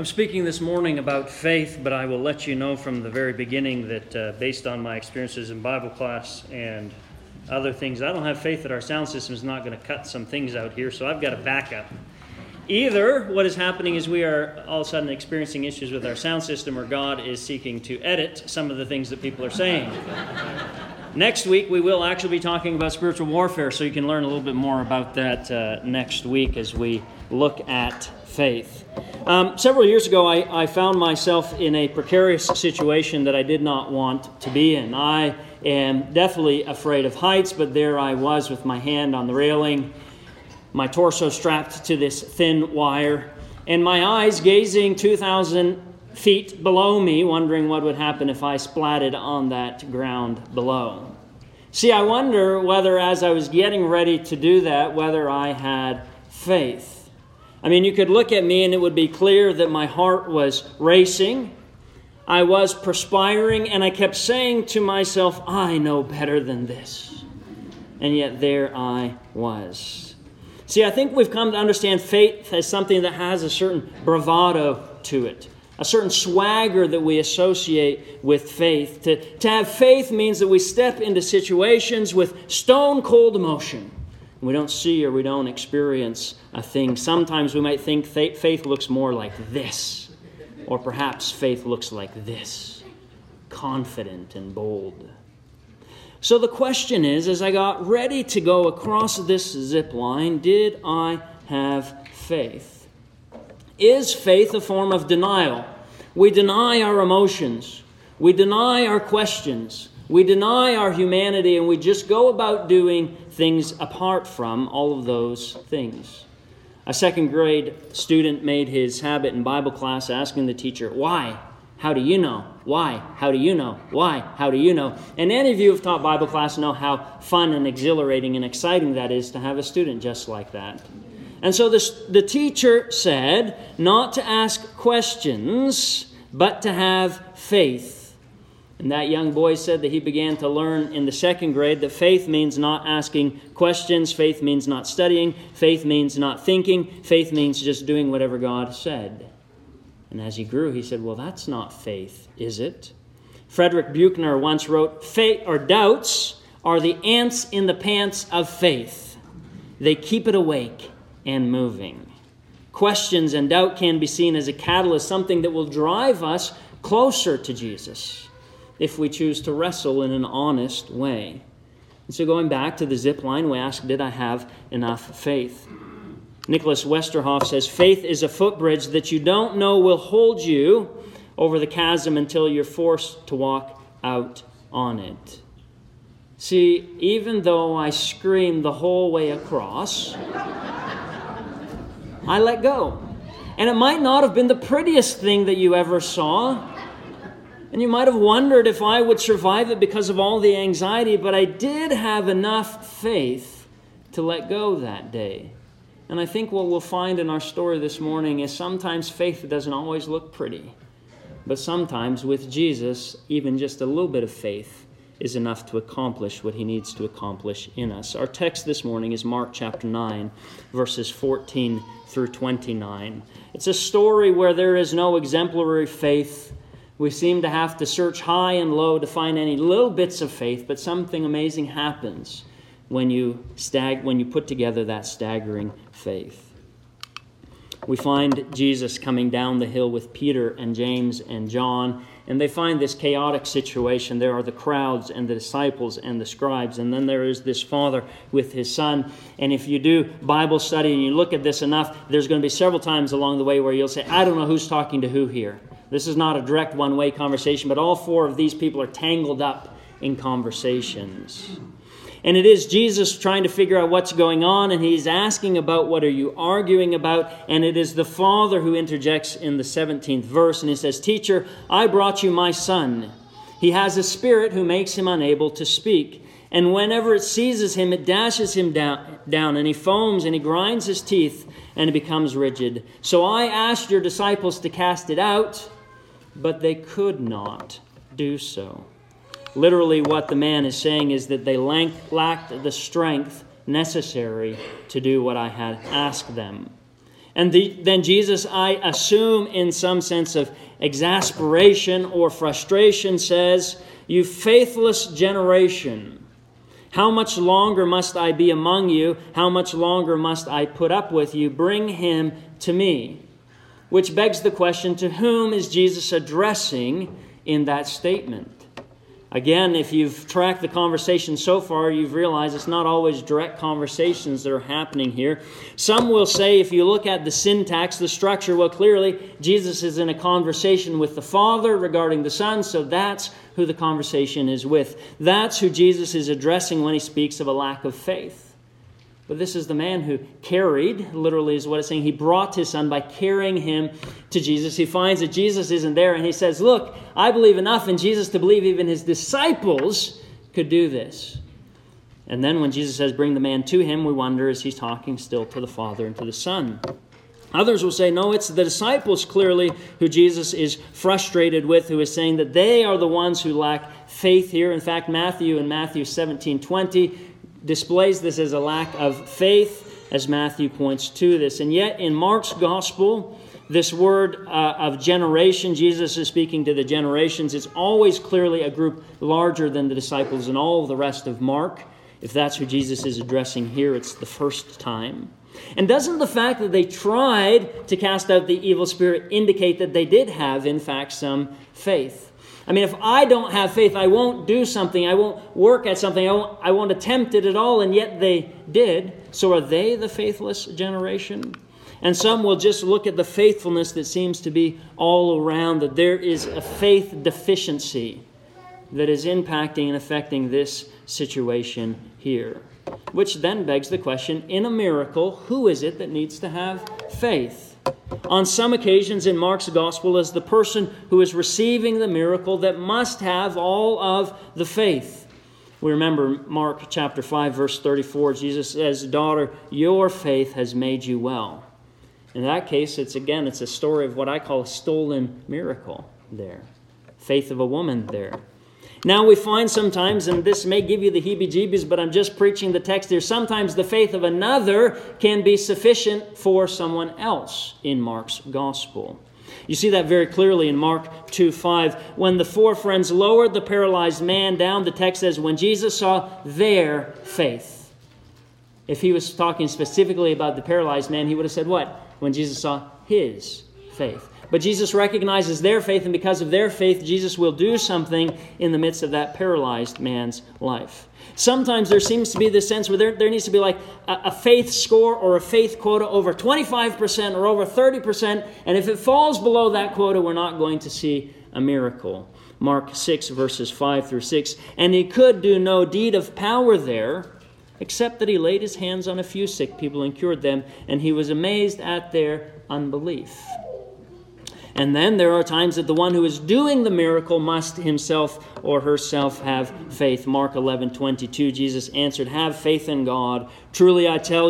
I'm speaking this morning about faith, but I will let you know from the very beginning that uh, based on my experiences in Bible class and other things, I don't have faith that our sound system is not going to cut some things out here, so I've got a backup. Either what is happening is we are all of a sudden experiencing issues with our sound system, or God is seeking to edit some of the things that people are saying. Next week, we will actually be talking about spiritual warfare, so you can learn a little bit more about that uh, next week as we look at faith. Um, several years ago, I, I, found myself in a precarious situation that I did not want to be in. I am definitely afraid of heights, but there I was with my hand on the railing, my torso strapped to this thin wire, and my eyes gazing 2,000 feet below me, wondering what would happen if I splatted on that ground below. See, I wonder whether, as I was getting ready to do that, whether I had faith. I mean, you could look at me and it would be clear that my heart was racing. I was perspiring, and I kept saying to myself, I know better than this. And yet there I was. See, I think we've come to understand faith as something that has a certain bravado to it, a certain swagger that we associate with faith. To, to have faith means that we step into situations with stone cold emotion we don't see or we don't experience a thing. Sometimes we might think faith looks more like this, or perhaps faith looks like this confident and bold. So the question is as I got ready to go across this zip line, did I have faith? Is faith a form of denial? We deny our emotions, we deny our questions, we deny our humanity, and we just go about doing things apart from all of those things. A second grade student made his habit in Bible class asking the teacher, Why? How do you know? Why? How do you know? Why? How do you know? And any of you who've taught Bible class know how fun and exhilarating and exciting that is to have a student just like that. And so this, the teacher said not to ask questions, but to have faith. And that young boy said that he began to learn in the second grade that faith means not asking questions, faith means not studying, faith means not thinking, faith means just doing whatever God said. And as he grew, he said, Well, that's not faith, is it? Frederick Buechner once wrote, Faith or doubts are the ants in the pants of faith. They keep it awake and moving. Questions and doubt can be seen as a catalyst, something that will drive us closer to Jesus if we choose to wrestle in an honest way. And so, going back to the zip line, we ask, Did I have enough faith? Nicholas Westerhoff says, Faith is a footbridge that you don't know will hold you over the chasm until you're forced to walk out on it. See, even though I screamed the whole way across, I let go. And it might not have been the prettiest thing that you ever saw. And you might have wondered if I would survive it because of all the anxiety, but I did have enough faith to let go that day. And I think what we'll find in our story this morning is sometimes faith doesn't always look pretty. But sometimes with Jesus, even just a little bit of faith is enough to accomplish what he needs to accomplish in us. Our text this morning is Mark chapter 9, verses 14 through 29. It's a story where there is no exemplary faith we seem to have to search high and low to find any little bits of faith, but something amazing happens when you, stag- when you put together that staggering faith. We find Jesus coming down the hill with Peter and James and John, and they find this chaotic situation. There are the crowds and the disciples and the scribes, and then there is this father with his son. And if you do Bible study and you look at this enough, there's going to be several times along the way where you'll say, I don't know who's talking to who here. This is not a direct one way conversation, but all four of these people are tangled up in conversations. And it is Jesus trying to figure out what's going on, and he's asking about what are you arguing about. And it is the Father who interjects in the 17th verse, and he says, Teacher, I brought you my son. He has a spirit who makes him unable to speak. And whenever it seizes him, it dashes him down, down, and he foams and he grinds his teeth, and it becomes rigid. So I asked your disciples to cast it out but they could not do so. Literally, what the man is saying is that they lacked the strength necessary to do what I had asked them. And the, then Jesus, I assume, in some sense of exasperation or frustration, says, You faithless generation, how much longer must I be among you? How much longer must I put up with you? Bring him to me. Which begs the question to whom is Jesus addressing in that statement? Again, if you've tracked the conversation so far, you've realized it's not always direct conversations that are happening here. Some will say, if you look at the syntax, the structure, well, clearly Jesus is in a conversation with the Father regarding the Son, so that's who the conversation is with. That's who Jesus is addressing when he speaks of a lack of faith. But this is the man who carried, literally is what it's saying. He brought his son by carrying him to Jesus. He finds that Jesus isn't there and he says, Look, I believe enough in Jesus to believe even his disciples could do this. And then when Jesus says, Bring the man to him, we wonder is he talking still to the Father and to the Son? Others will say, no, it's the disciples clearly who Jesus is frustrated with, who is saying that they are the ones who lack faith here. In fact, Matthew in Matthew 17 20 displays this as a lack of faith, as Matthew points to this. And yet, in Mark's gospel, this word uh, of generation, Jesus is speaking to the generations. It's always clearly a group larger than the disciples and all the rest of Mark. If that's who Jesus is addressing here, it's the first time. And doesn't the fact that they tried to cast out the evil spirit indicate that they did have, in fact, some faith? I mean, if I don't have faith, I won't do something, I won't work at something, I won't, I won't attempt it at all, and yet they did. So are they the faithless generation? And some will just look at the faithfulness that seems to be all around, that there is a faith deficiency that is impacting and affecting this situation here. Which then begs the question in a miracle, who is it that needs to have faith? On some occasions in Mark's gospel as the person who is receiving the miracle that must have all of the faith. We remember Mark chapter 5 verse 34 Jesus says, "Daughter, your faith has made you well." In that case, it's again it's a story of what I call a stolen miracle there. Faith of a woman there. Now we find sometimes, and this may give you the heebie jeebies, but I'm just preaching the text here. Sometimes the faith of another can be sufficient for someone else in Mark's gospel. You see that very clearly in Mark 2 5. When the four friends lowered the paralyzed man down, the text says, when Jesus saw their faith. If he was talking specifically about the paralyzed man, he would have said what? When Jesus saw his faith. But Jesus recognizes their faith, and because of their faith, Jesus will do something in the midst of that paralyzed man's life. Sometimes there seems to be this sense where there, there needs to be like a, a faith score or a faith quota over 25% or over 30%, and if it falls below that quota, we're not going to see a miracle. Mark 6, verses 5 through 6. And he could do no deed of power there, except that he laid his hands on a few sick people and cured them, and he was amazed at their unbelief. And then there are times that the one who is doing the miracle must himself or herself have faith. Mark 11 22, Jesus answered, Have faith in God. Truly I tell